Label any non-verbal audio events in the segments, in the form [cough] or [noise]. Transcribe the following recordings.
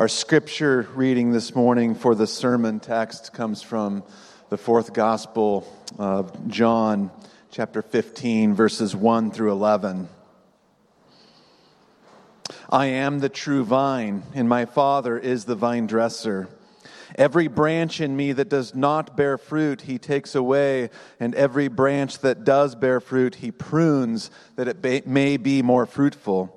Our scripture reading this morning for the sermon text comes from the fourth gospel of John, chapter 15, verses 1 through 11. I am the true vine, and my Father is the vine dresser. Every branch in me that does not bear fruit, he takes away, and every branch that does bear fruit, he prunes, that it may be more fruitful.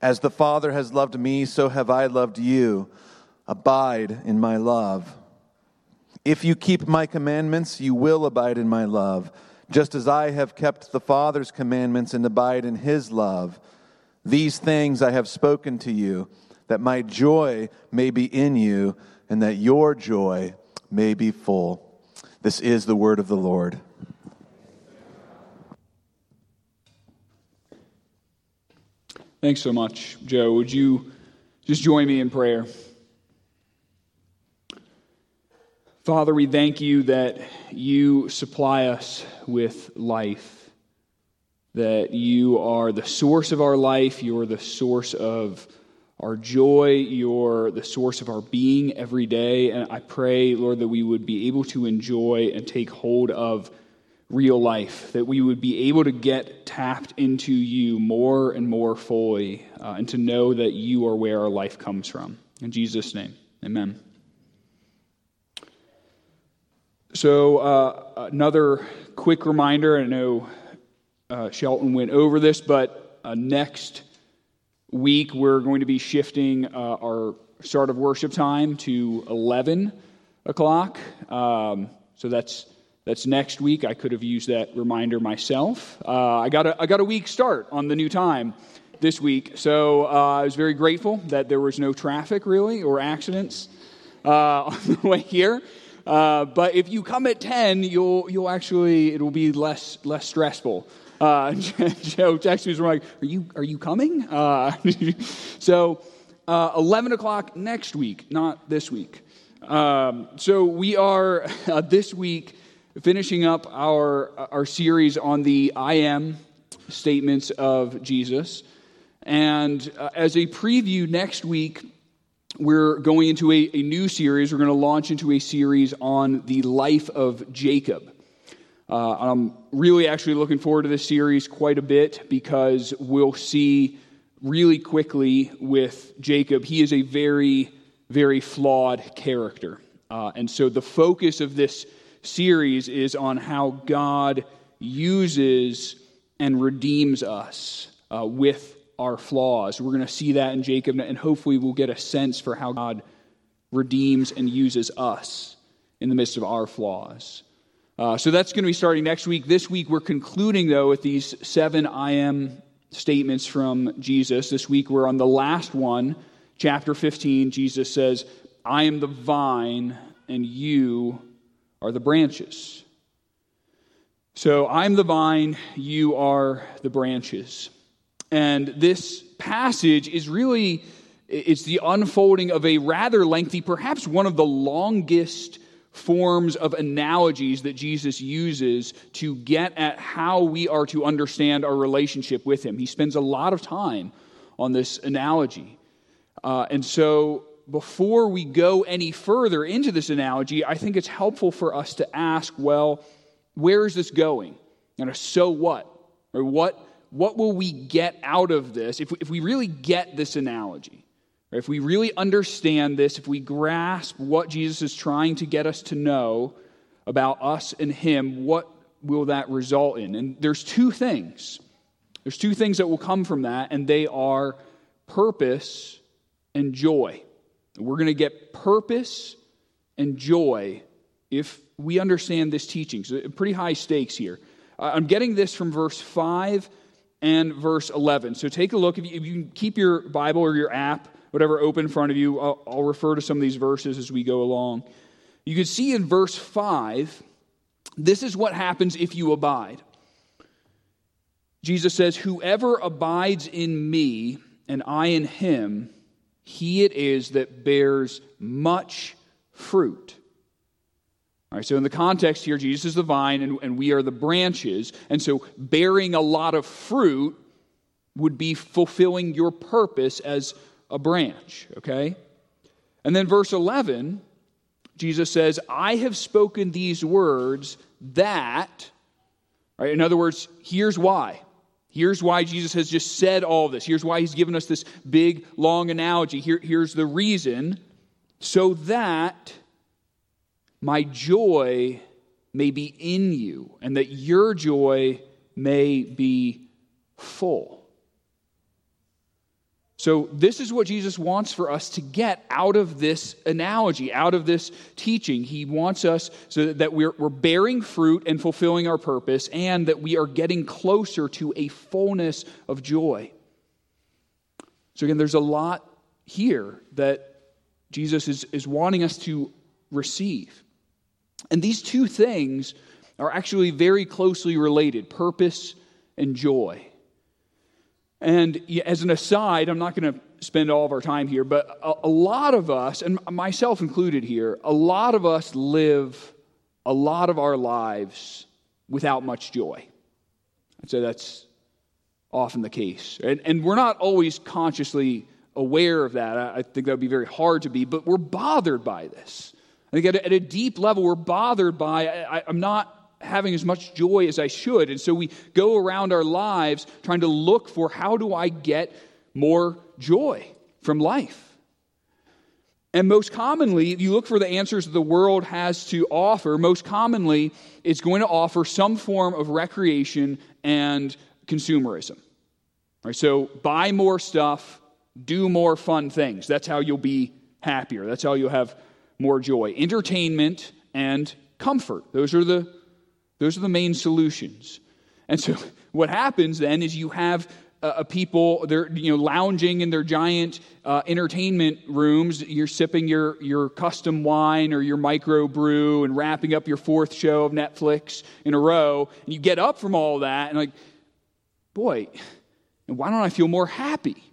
As the Father has loved me, so have I loved you. Abide in my love. If you keep my commandments, you will abide in my love, just as I have kept the Father's commandments and abide in his love. These things I have spoken to you, that my joy may be in you, and that your joy may be full. This is the word of the Lord. Thanks so much, Joe. Would you just join me in prayer? Father, we thank you that you supply us with life, that you are the source of our life, you're the source of our joy, you're the source of our being every day. And I pray, Lord, that we would be able to enjoy and take hold of real life, that we would be able to get tapped into you more and more fully, uh, and to know that you are where our life comes from. In Jesus' name, amen. So, uh, another quick reminder I know uh, Shelton went over this, but uh, next week we're going to be shifting uh, our start of worship time to 11 o'clock. Um, so, that's that's next week. I could have used that reminder myself. Uh, I, got a, I got a week start on the new time this week, so uh, I was very grateful that there was no traffic really or accidents uh, [laughs] on the way here. Uh, but if you come at 10, you'll, you'll actually, it'll be less, less stressful. Uh, [laughs] Joe texted me, like, are you, are you coming? Uh, [laughs] so 11 o'clock next week, not this week. Um, so we are this week finishing up our, our series on the I am statements of Jesus. And uh, as a preview, next week, we're going into a, a new series. We're going to launch into a series on the life of Jacob. Uh, I'm really actually looking forward to this series quite a bit because we'll see really quickly with Jacob, he is a very, very flawed character. Uh, and so the focus of this series is on how God uses and redeems us uh, with our flaws. We're going to see that in Jacob, and hopefully we'll get a sense for how God redeems and uses us in the midst of our flaws. Uh, so that's going to be starting next week. This week, we're concluding, though, with these seven I am statements from Jesus. This week, we're on the last one, chapter 15. Jesus says, I am the vine, and you are the branches. So I'm the vine, you are the branches. And this passage is really it's the unfolding of a rather lengthy, perhaps one of the longest forms of analogies that Jesus uses to get at how we are to understand our relationship with him. He spends a lot of time on this analogy. Uh, and so before we go any further into this analogy, I think it's helpful for us to ask, well, where is this going? And so what? Or what, what will we get out of this if we, if we really get this analogy? If we really understand this, if we grasp what Jesus is trying to get us to know about us and Him, what will that result in? And there's two things. There's two things that will come from that, and they are purpose and joy. We're going to get purpose and joy if we understand this teaching. So, pretty high stakes here. Uh, I'm getting this from verse 5 and verse 11. So, take a look. If you, if you keep your Bible or your app, whatever, open in front of you, I'll, I'll refer to some of these verses as we go along. You can see in verse 5, this is what happens if you abide. Jesus says, Whoever abides in me and I in him, he it is that bears much fruit. All right, so in the context here, Jesus is the vine and, and we are the branches. And so bearing a lot of fruit would be fulfilling your purpose as a branch, okay? And then verse 11, Jesus says, I have spoken these words that, right, in other words, here's why. Here's why Jesus has just said all this. Here's why he's given us this big, long analogy. Here, here's the reason so that my joy may be in you and that your joy may be full. So, this is what Jesus wants for us to get out of this analogy, out of this teaching. He wants us so that we're, we're bearing fruit and fulfilling our purpose, and that we are getting closer to a fullness of joy. So, again, there's a lot here that Jesus is, is wanting us to receive. And these two things are actually very closely related purpose and joy. And as an aside, I'm not going to spend all of our time here, but a, a, lot of us, and myself included here, a lot of us live a lot of our lives without much joy. I'd say that's often the case. And, and we're not always consciously aware of that. I, I think that would be very hard to be, but we're bothered by this. I think at a, at a deep level, we're bothered by, I, I'm not having as much joy as I should. And so we go around our lives trying to look for how do I get more joy from life? And most commonly, if you look for the answers that the world has to offer, most commonly, it's going to offer some form of recreation and consumerism. Right, so buy more stuff, do more fun things. That's how you'll be happier. That's how you'll have more joy. Entertainment and comfort. Those are the those are the main solutions. And so [laughs] what happens then is you have uh, people they're you know lounging in their giant uh, entertainment rooms. You're sipping your your custom wine or your micro brew and wrapping up your fourth show of netflix in a row. And you get up from all that and like boy why don't i feel more happy?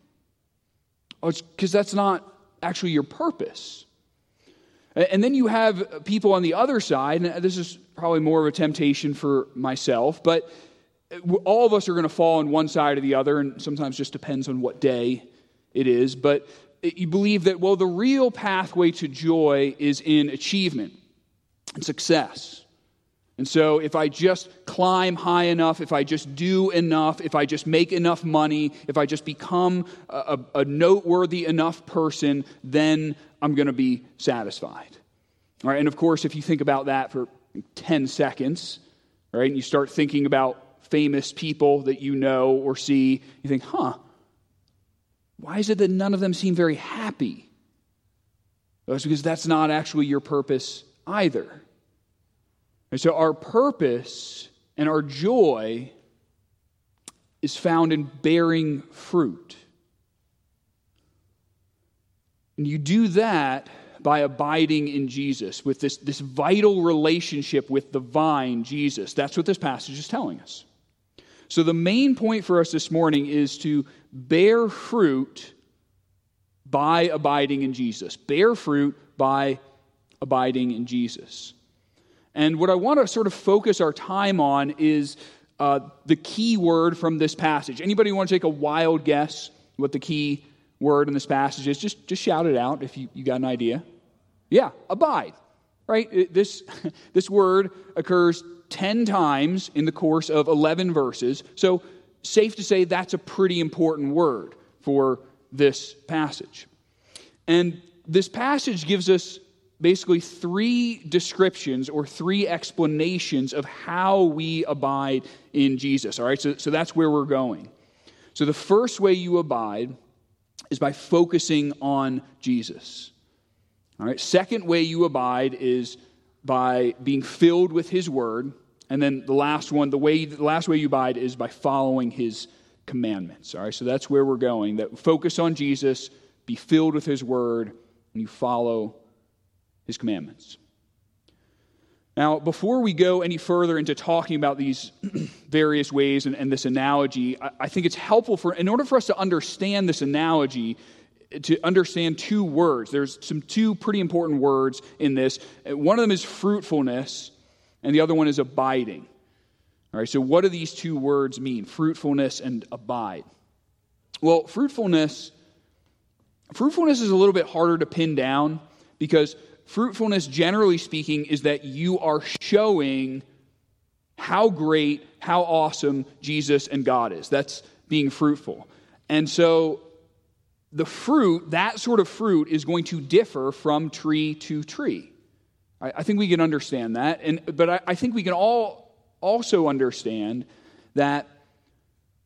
Oh it's because that's not actually your purpose and then you have people on the other side and this is probably more of a temptation for myself, but uh, all of us are going to fall on one side or the other, and sometimes just depends on what day it is. But uh, you believe that, well, the real pathway to joy is in achievement and success. And so, if I just climb high enough, if I just do enough, if I just make enough money, if I just become a, a, a noteworthy enough person, then I'm going to be satisfied. All right, and of course, if you think about that for 10 seconds, right? And you start thinking about famous people that you know or see, you think, huh, why is it that none of them seem very happy? It's because that's not actually your purpose either. And so our purpose and our joy is found in bearing fruit. And you do that by abiding in Jesus, with this, this vital relationship with the vine, Jesus. That's what this passage is telling us. So, the main point for us this morning is to bear fruit by abiding in Jesus. Bear fruit by abiding in Jesus. And what I want to sort of focus our time on is uh, the key word from this passage. Anybody want to take a wild guess what the key word in this passage is? Just, just shout it out if you, you got an idea. Yeah, abide, right? This, [laughs] this word occurs 10 times in the course of 11 verses. So, safe to say that's a pretty important word for this passage. And this passage gives us basically three descriptions or three explanations of how we abide in Jesus. All right, so, so that's where we're going. So the first way you abide is by focusing on Jesus. All right, second way you abide is by being filled with his word. And then the last one, the way the last way you abide is by following his commandments. All right, so that's where we're going. That focus on Jesus, be filled with his word, and you follow his commandments. Now, before we go any further into talking about these [clears throat] various ways and, and this analogy, I, I, think it's helpful for, in order for us to understand this analogy, to understand two words. There's some two pretty important words in this. One of them is fruitfulness, and the other one is abiding. All right, so what do these two words mean? Fruitfulness and abide. Well, fruitfulness, fruitfulness is a little bit harder to pin down because fruitfulness, generally speaking, is that you are showing how great, how awesome Jesus and God is. That's being fruitful. And so the fruit, that sort of fruit, is going to differ from tree to tree. I, I think we can understand that. And, but I, I think we can all also understand that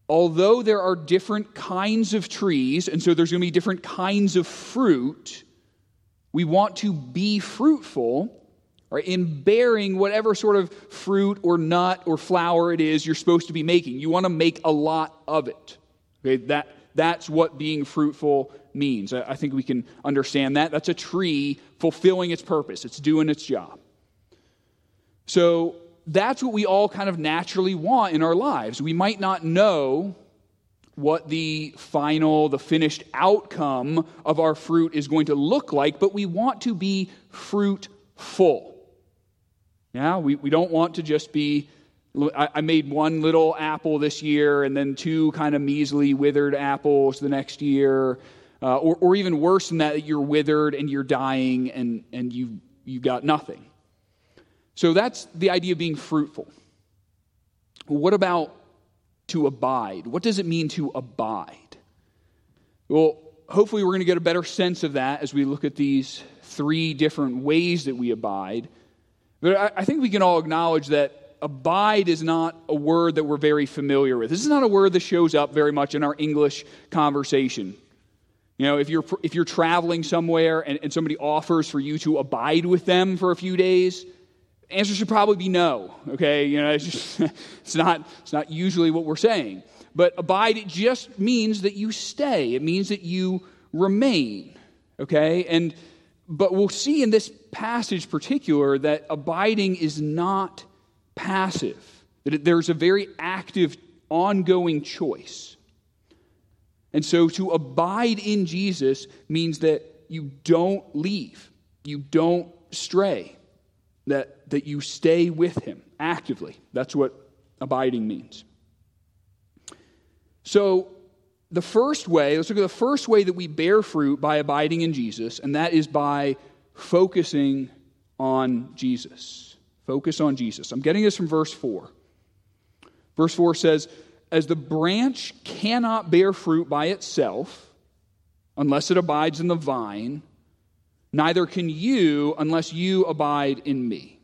although there are different kinds of trees, and so there's going to be different kinds of fruit, we want to be fruitful right, in bearing whatever sort of fruit or nut or flower it is you're supposed to be making. You want to make a lot of it. Okay, that, that's what being fruitful means. I, I think we can understand that. That's a tree fulfilling its purpose, it's doing its job. So that's what we all kind of naturally want in our lives. We might not know what the final, the finished outcome of our fruit is going to look like, but we want to be fruitful. Yeah, we, we don't want to just be. I, made one little apple this year and then two kind of measly withered apples the next year. Uh, or, or even worse than that, you're withered and you're dying and, and you, you got nothing. So that's the idea of being fruitful. What about to abide. What does it mean to abide? Well, hopefully, we're going to get a better sense of that as we look at these three different ways that we abide. But I, think we can all acknowledge that abide is not a word that we're very familiar with. This is not a word that shows up very much in our English conversation. You know, if you're, if you're traveling somewhere and, and somebody offers for you to abide with them for a few days, answer should probably be no okay? You know it's just [laughs] it's not it's not usually what we're saying. But abide it just means that you stay. It means that you remain okay? And but we'll see in this passage particular that abiding is not passive that there's a very active ongoing choice. And so to abide in jesus means that you don't leave you don't stray that, that you stay with him actively. That's what abiding means. So, the first way, let's look at the first way that we bear fruit by abiding in Jesus, and that is by focusing on Jesus. Focus on Jesus. I'm getting this from verse 4. Verse 4 says, As the branch cannot bear fruit by itself unless it abides in the vine, Neither can you unless you abide in me.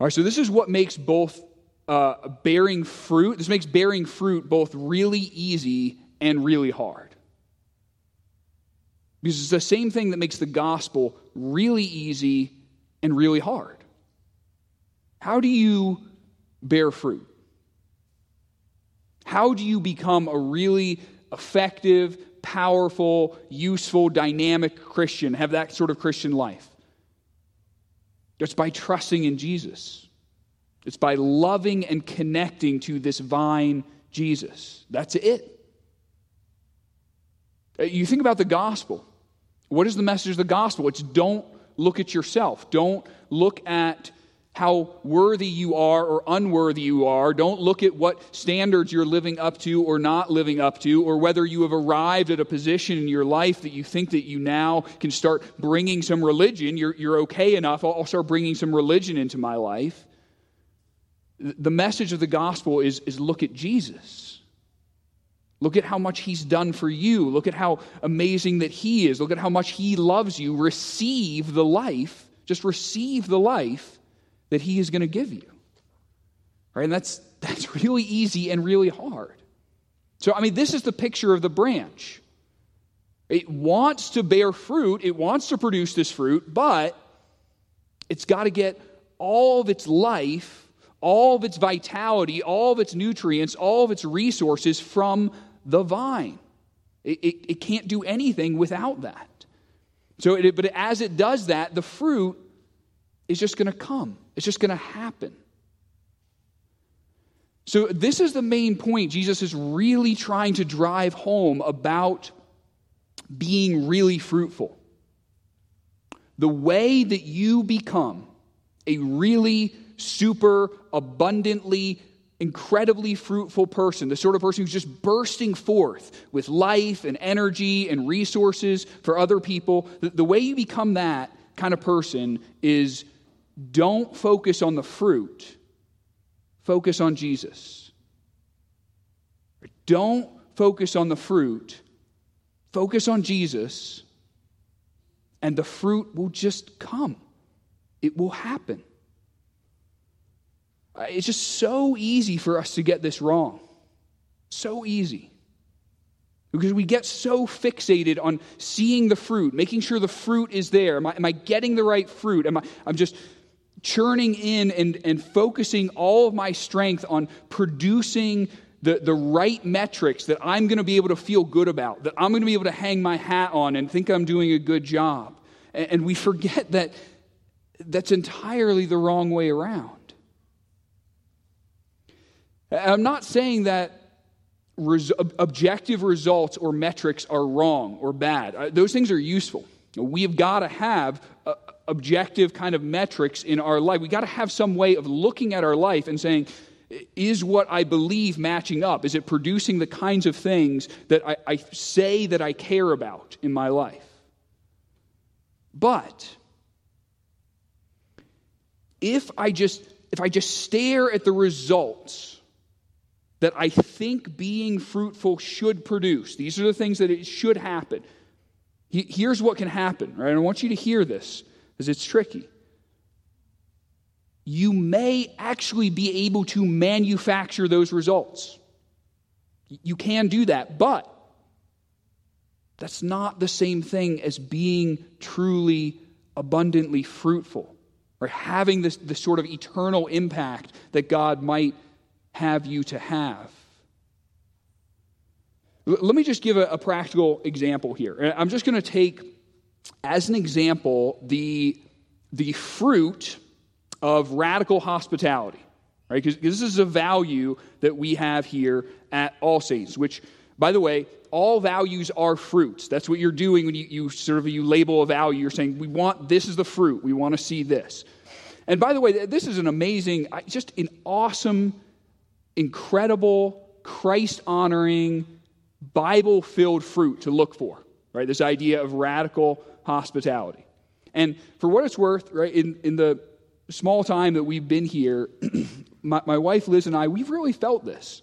All right, so this is what makes both uh, bearing fruit, this makes bearing fruit both really easy and really hard. Because it's the same thing that makes the gospel really easy and really hard. How do you bear fruit? How do you become a really effective, powerful, useful, dynamic Christian, have that sort of Christian life? It's by trusting in Jesus. It's by loving and connecting to this vine, Jesus. That's it. Uh, you think about the gospel. What is the message of the gospel? It's don't look at yourself. Don't look at how worthy you are or unworthy you are. Don't look at what standards you're living up to or not living up to, or whether you have arrived at a position in your life that you think that you now can start bringing some religion. You're, you're okay enough. I'll start bringing some religion into my life. The message of the gospel is, is look at Jesus. Look at how much he's done for you. Look at how amazing that he is. Look at how much he loves you. Receive the life, just receive the life that he is going to give you. Right? And that's that's really easy and really hard. So I mean, this is the picture of the branch. It wants to bear fruit, it wants to produce this fruit, but it's got to get all of its life, all of its vitality, all of its nutrients, all of its resources from the vine. It, it, it can't do anything without that. So, it, but as it does that, the fruit is just going to come. It's just going to happen. So, this is the main point Jesus is really trying to drive home about being really fruitful. The way that you become a really super abundantly incredibly fruitful person, the sort of person who's just bursting forth with life and energy and resources for other people. The, the, way you become that kind of person is don't focus on the fruit, focus on Jesus. Don't focus on the fruit, focus on Jesus, and the fruit will just come. It will happen. It's just so easy for us to get this wrong. So easy. Because we get so fixated on seeing the fruit, making sure the fruit is there. Am I, am I getting the right fruit? Am I, I'm just churning in and, and focusing all of my strength on producing the, the right metrics that I'm going to be able to feel good about, that I'm going to be able to hang my hat on and think I'm doing a good job. And, and we forget that that's entirely the wrong way around. I'm not saying that res- objective results or metrics are wrong or bad. Uh, those things are useful. We have got to have objective kind of metrics in our life. We got to have some way of looking at our life and saying, is what I believe matching up? Is it producing the kinds of things that I, I say that I care about in my life? But if I just if I just stare at the results that I think being fruitful should produce. These are the things that it should happen. Here's what can happen, right? I want you to hear this because it's tricky. You may actually be able to manufacture those results. You can do that, but that's not the same thing as being truly abundantly fruitful or having this, this sort of eternal impact that God might have you to have. Let me just give a, a practical example here. I'm just going to take as an example the, the fruit of radical hospitality, right? Because this is a value that we have here at All Saints, which, by the way, all values are fruits. That's what you're doing when you, you sort of you label a value. You're saying, we want, this is the fruit. We want to see this. And by the way, this is an amazing, just an awesome incredible, Christ honoring, Bible filled fruit to look for, right? This idea of radical hospitality. And for what it's worth, right, in, in the small time that we've been here, [clears throat] my, my wife Liz and I, we've really felt this.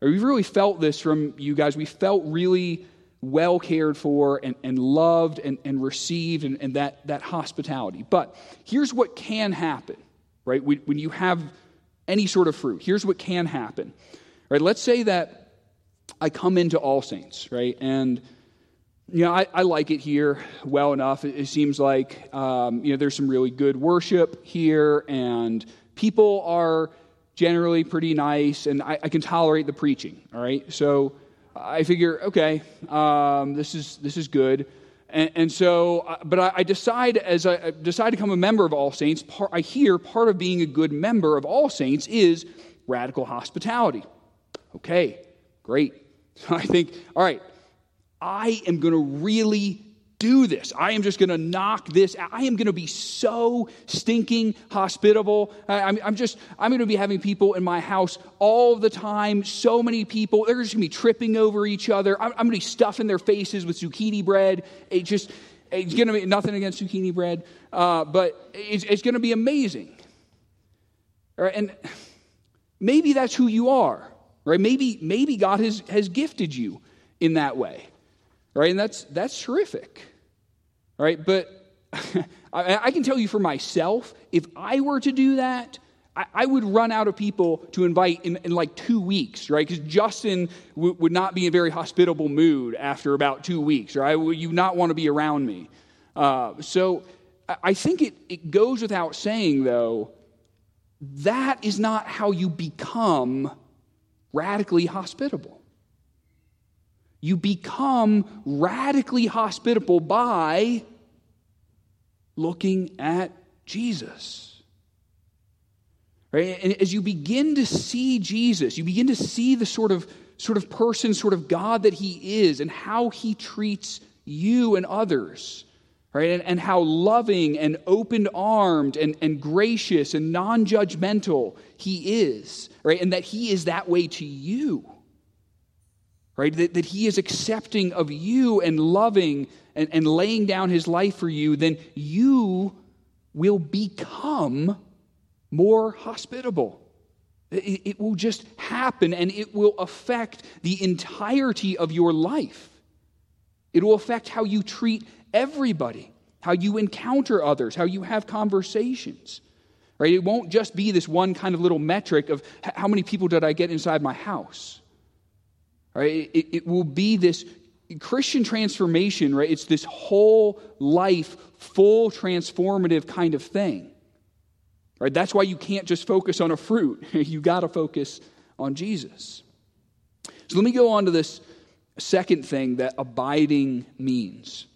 Or we've really felt this from you guys. We felt really well cared for and, and loved and, and received and, and that, that hospitality. But here's what can happen, right? When, when you have any sort of fruit. Here's what can happen. Right? Let's say that I come into All Saints, right? And you know, I, I like it here well enough. It, it seems like um, you know there's some really good worship here, and people are generally pretty nice, and I, I can tolerate the preaching. All right, so I figure, okay, um, this is this is good. And, and so, uh, but I, I, decide as I, decide to become a member of All Saints, I hear part of being a good member of All Saints is radical hospitality. Okay, great. So [laughs] I think, all right, I am going to really do this. I am just going to knock this out. I am going to be so stinking hospitable. I, am I'm just, I'm going to be having people in my house all the time. So many people. They're just going to be tripping over each other. I'm, I'm going to be stuffing their faces with zucchini bread. It just, it's going to be nothing against zucchini bread, uh, but it's, it's going to be amazing. All right, and maybe that's who you are. right? Maybe, maybe God has, has gifted you in that way, right? And that's, that's terrific, right? But [laughs] I, I, can tell you for myself, if I were to do that, I, I would run out of people to invite in, in like two weeks, right? Because Justin w- would not be in a very hospitable mood after about two weeks, right? You not want to be around me. Uh, so I think it, it goes without saying, though, that is not how you become radically hospitable. You become radically hospitable by looking at Jesus. Right? And as you begin to see Jesus, you begin to see the sort of sort of person, sort of God that he is and how he treats you and others right? And, and how loving and open armed and, and gracious and non judgmental he is, right? And that he is that way to you, right? That, that he is accepting of you and loving and, and laying down his life for you, then you will become more hospitable. It, it will just happen and it will affect the entirety of your life. It will affect how you treat everybody, how you encounter others, how you have conversations. Right? It won't just be this one kind of little metric of how many people did I get inside my house. Right? It, it will be this Christian transformation, right? It's this whole life, full transformative kind of thing. Right? That's why you can't just focus on a fruit. [laughs] you got to focus on Jesus. So let me go on to this second thing that abiding means.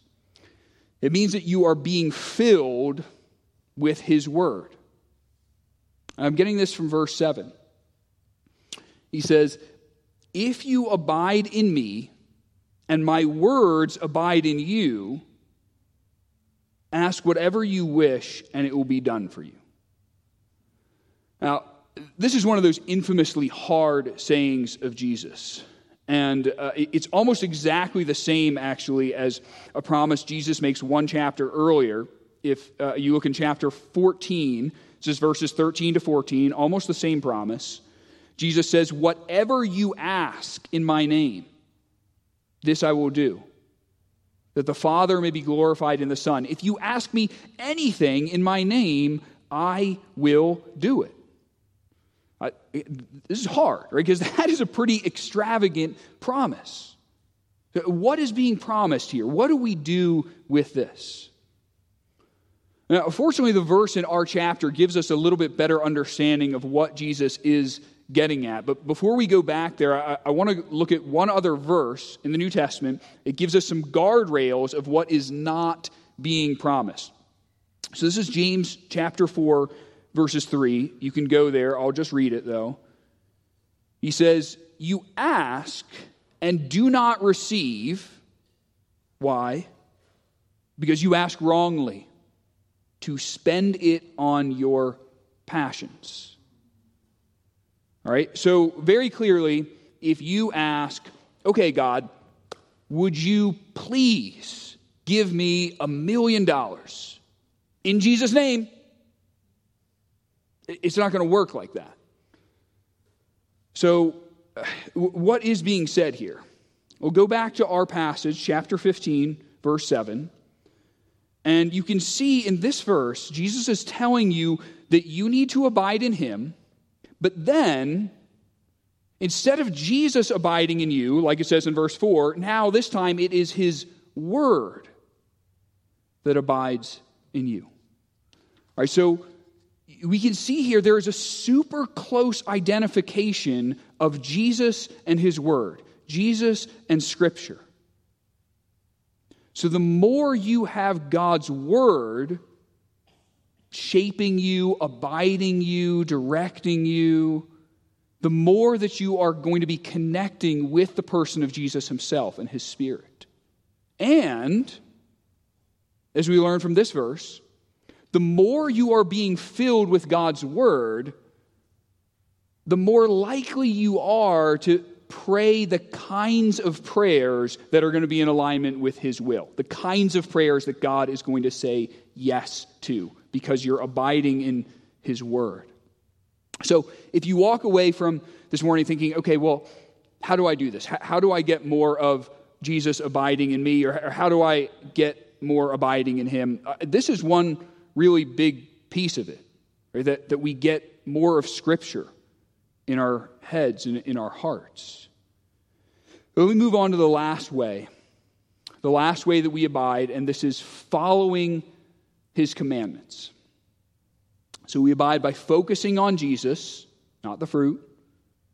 It means that you are being filled with His Word. I'm getting this from verse 7. He says, If you abide in me, and my words abide in you, ask whatever you wish, and it will be done for you. Now, this is one of those infamously hard sayings of Jesus. And uh, it's almost exactly the same, actually, as a promise Jesus makes one chapter earlier. If uh, you look in chapter 14, this is verses 13 to 14, almost the same promise. Jesus says, Whatever you ask in my name, this I will do, that the Father may be glorified in the Son. If you ask me anything in my name, I will do it. I, this is hard, right? Because [laughs] that is a pretty extravagant promise. What is being promised here? What do we do with this? Now, fortunately, the verse in our chapter gives us a little bit better understanding of what Jesus is getting at. But before we go back there, I, I want to look at one other verse in the New Testament. It gives us some guardrails of what is not being promised. So this is James chapter 4, verses 3. You can go there. I'll just read it, though. He says, You ask and do not receive. Why? Because you ask wrongly to spend it on your passions. All right? So, very clearly, if you ask, okay, God, would you please give me a million dollars in Jesus' name? It's not going to work like that. So, uh, what is being said here? We'll go back to our passage, chapter 15, verse 7. And you can see in this verse, Jesus is telling you that you need to abide in him, but then, instead of Jesus abiding in you, like it says in verse 4, now this time it is his word that abides in you. All right, so we can see here there is a super close identification of Jesus and his word, Jesus and scripture. So the more you have God's word shaping you, abiding you, directing you, the more that you are going to be connecting with the person of Jesus himself and his spirit. And, as we learn from this verse, the more you are being filled with God's word, the more likely you are to pray the kinds of prayers that are going to be in alignment with His will, the kinds of prayers that God is going to say yes to because you're abiding in His word. So if you walk away from this morning thinking, okay, well, how do I do this? How, do I get more of Jesus abiding in me? Or, how do I get more abiding in him? Uh, this is one really big piece of it, right? that, that we get more of Scripture in our heads and in our hearts. But we move on to the last way, the last way that we abide, and this is following his commandments. So we abide by focusing on Jesus, not the fruit,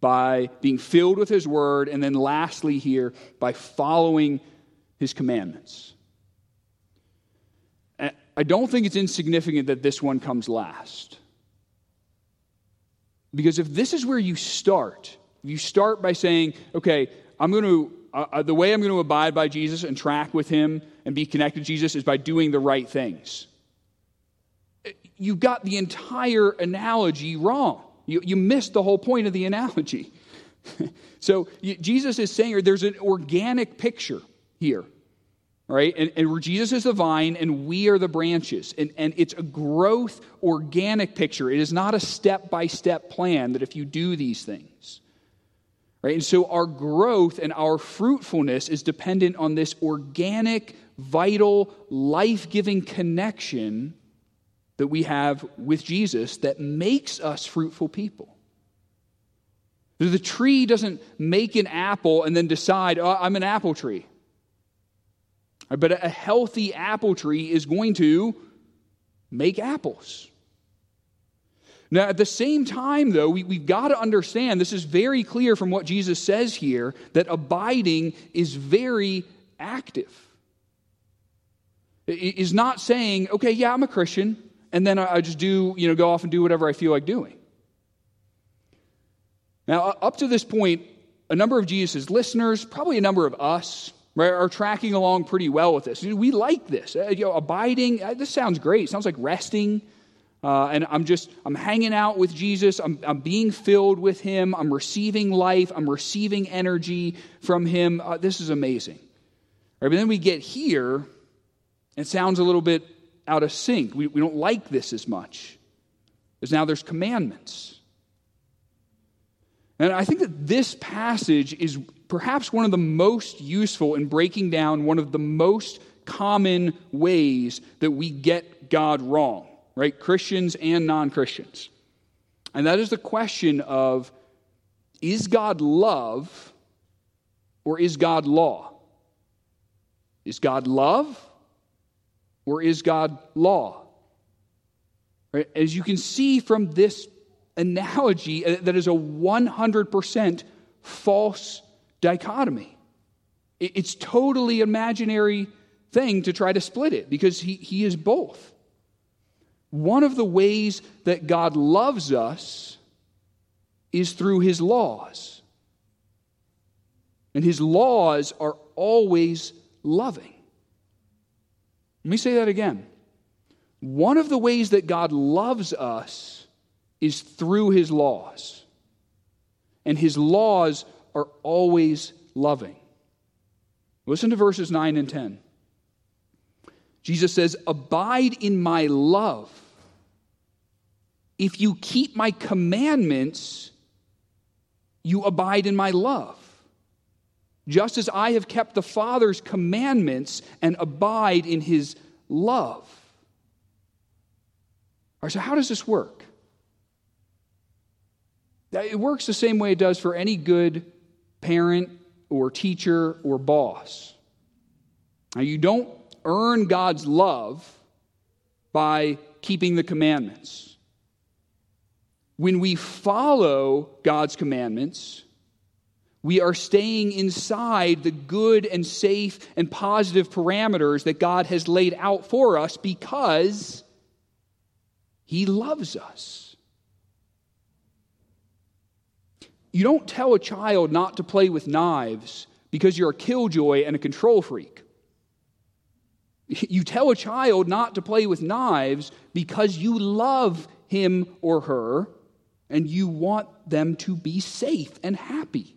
by being filled with his word, and then lastly, here, by following his commandments. I don't think it's insignificant that this one comes last. Because if this is where you start, you start by saying, okay, I'm going to, uh, uh, the way I'm going to abide by Jesus and track with him and be connected to Jesus is by doing the right things. You got the entire analogy wrong. You, you missed the whole point of the analogy. [laughs] so Jesus is saying there's an organic picture here right? And, and, where Jesus is the vine and we are the branches. And, and it's a growth, organic picture. It is not a step by step plan that if you do these things, right? And so our growth and our fruitfulness is dependent on this organic, vital, life giving connection that we have with Jesus that makes us fruitful people. The tree doesn't make an apple and then decide, oh, I'm an apple tree. But a healthy apple tree is going to make apples. Now, at the same time, though, we, we've got to understand this is very clear from what Jesus says here that abiding is very active. It is not saying, okay, yeah, I'm a Christian, and then I just do, you know, go off and do whatever I feel like doing. Now, up to this point, a number of Jesus' listeners, probably a number of us, right, are tracking along pretty well with this. We like this. Uh, you know, abiding, uh, this sounds great. It sounds like resting. Uh, and I'm just, I'm hanging out with Jesus. I'm, I'm being filled with him. I'm receiving life. I'm receiving energy from him. Uh, this is amazing. Right, but then we get here, it sounds a little bit out of sync. We, we don't like this as much. Because now there's commandments. And I think that this passage is perhaps one of the most useful in breaking down one of the most common ways that we get God wrong, right? Christians and non Christians. And that is the question of is God love or is God law? Is God love or is God law? Right? As you can see from this analogy, uh, that is a 100% false dichotomy. It's totally imaginary thing to try to split it because he, he is both. One of the ways that God loves us is through his laws. And his laws are always loving. Let me say that again. One of the ways that God loves us is through his laws. And his laws are always loving. Listen to verses 9 and 10. Jesus says, Abide in my love. If you keep my commandments, you abide in my love. Just as I have kept the Father's commandments and abide in his love. All right, so how does this work? It works the same way it does for any good parent or teacher or boss. Now, you don't earn God's love by keeping the commandments. When we follow God's commandments, we are staying inside the good and safe and positive parameters that God has laid out for us because He loves us. You don't tell a child not to play with knives because you're a killjoy and a control freak. You tell a child not to play with knives because you love him or her and you want them to be safe and happy.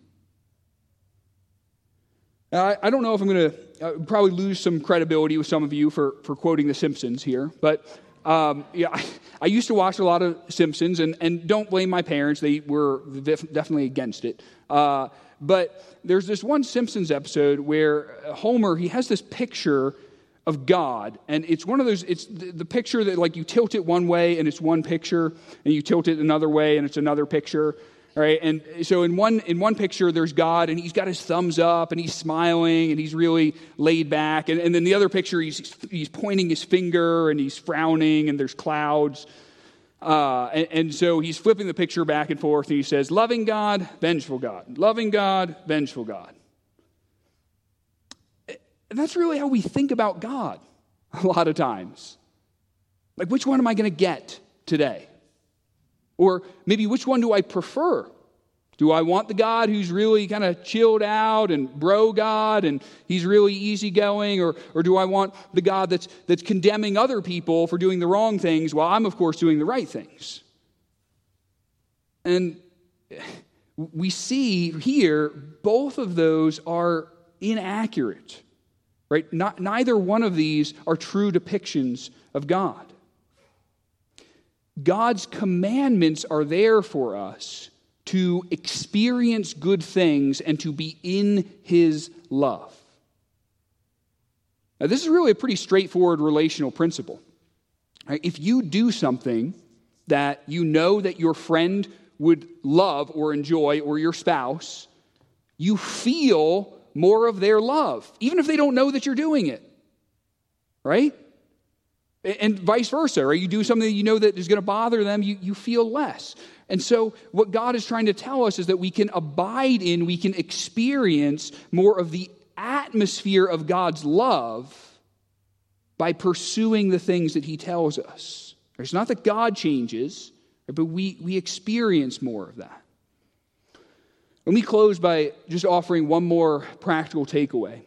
I, I don't know if I'm going to uh, probably lose some credibility with some of you for, for quoting The Simpsons here, but Um, yeah, I, I, used to watch a lot of Simpsons, and, and don't blame my parents. They were def- definitely against it. Uh, but there's this one Simpsons episode where Homer, he has this picture of God. And it's one of those, it's the, the, picture that like you tilt it one way and it's one picture, and you tilt it another way and it's another picture. Right? And so in one in one picture there's God and he's got his thumbs up and he's smiling and he's really laid back. And, and then the other picture he's he's pointing his finger and he's frowning and there's clouds. Uh, and, and, so he's flipping the picture back and forth and he says, Loving God, vengeful God. Loving God, vengeful God. And that's really how we think about God a lot of times. Like, which one am I going to get today? Or maybe which one do I prefer? Do I want the God who's really kind of chilled out and bro God and he's really easygoing? Or, or do I want the God that's, that's condemning other people for doing the wrong things while I'm, of course, doing the right things? And we see here both of those are inaccurate, right? Not, neither one of these are true depictions of God. God's commandments are there for us to experience good things and to be in His love. Now, this is really a pretty straightforward relational principle. If you do something that you know that your friend would love or enjoy, or your spouse, you feel more of their love, even if they don't know that you're doing it. Right? And vice versa, right? You do something that you know that is going to bother them, you, you feel less. And so, what God is trying to tell us is that we can abide in, we can experience more of the atmosphere of God's love by pursuing the things that He tells us. It's not that God changes, but we, we experience more of that. Let me close by just offering one more practical takeaway.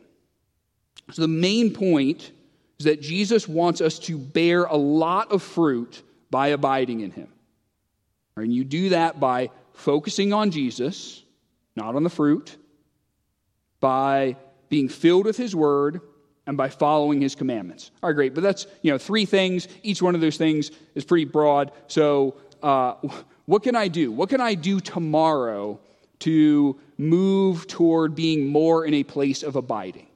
So, the main point is that Jesus wants us to bear a lot of fruit by abiding in him. And you do that by focusing on Jesus, not on the fruit, by being filled with his word, and by following his commandments. All right, great. But that's, you know, three things. Each one of those things is pretty broad. So, uh, what can I do? What can I do tomorrow to move toward being more in a place of abiding?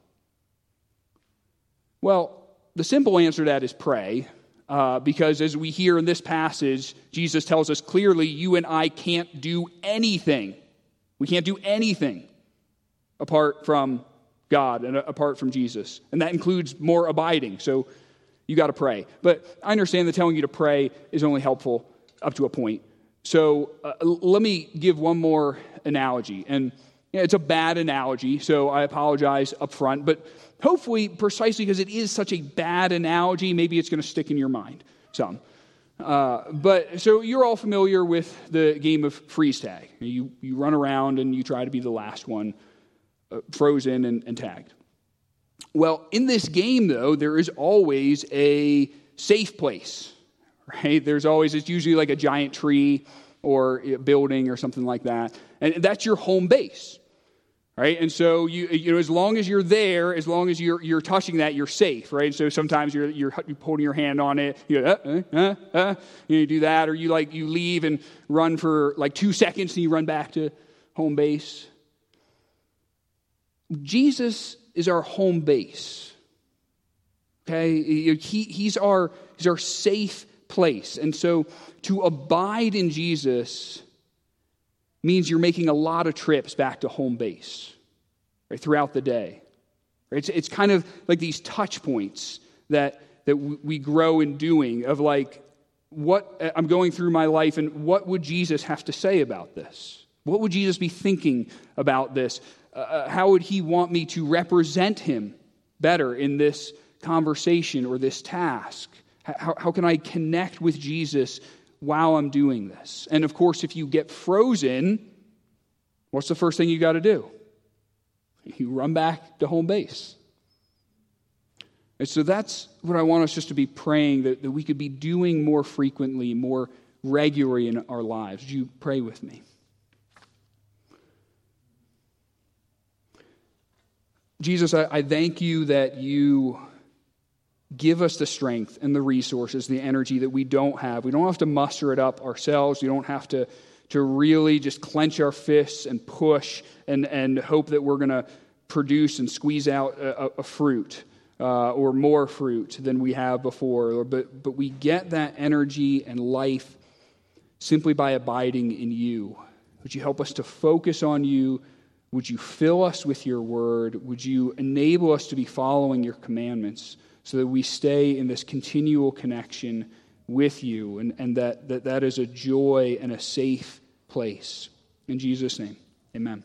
Well, the simple answer to that is pray. Uh, because as we hear in this passage, Jesus tells us clearly, you and I can't do anything. We can't do anything apart from God and apart from Jesus. And that includes more abiding. So you got to pray. But I understand that telling you to pray is only helpful up to a point. So uh, let me give one more analogy. And you know, it's a bad analogy, so I apologize up front. But hopefully, precisely because it is such a bad analogy, maybe it's going to stick in your mind some. Uh, but so you're all familiar with the game of freeze tag. You, you run around and you try to be the last one uh, frozen and, and tagged. Well, in this game, though, there is always a safe place, right? There's always, it's usually like a giant tree or a building or something like that. And that's your home base right? And so you, you know as long as you're there as long as you're, you're touching that you're safe right? So sometimes you're, you're, holding your hand on it you, go, uh, uh, uh, uh, you do that or you like you leave and run for like two seconds and you run back to home base. Jesus is our home base okay? He, he's our he's our safe place. And so to abide in jesus means you're making a lot of trips back to home base right, throughout the day. It's, it's kind of like these touch points that, that we grow in doing of like, what uh, I'm going through my life and what would Jesus have to say about this? What would Jesus be thinking about this? Uh, uh how would he want me to represent him better in this conversation or this task? How, how can I connect with Jesus while I'm doing this. And of course, if you get frozen, what's the first thing you got to do? You run back to home base. And so that's what I want us just to be praying that, that we could be doing more frequently, more regularly in our lives. Would you pray with me? Jesus, I, I thank you that you give us the strength and the resources, the energy that we don't have. We don't have to muster it up ourselves. We don't have to, to really just clench our fists and push and, and hope that we're going to produce and squeeze out a, a fruit. Uh, or more fruit than we have before. But, but we get that energy and life simply by abiding in you. Would you help us to focus on you? Would you fill us with your word? Would you enable us to be following your commandments? So that we stay in this continual connection with you and, and that, that that is a joy and a safe place. In Jesus' name, amen.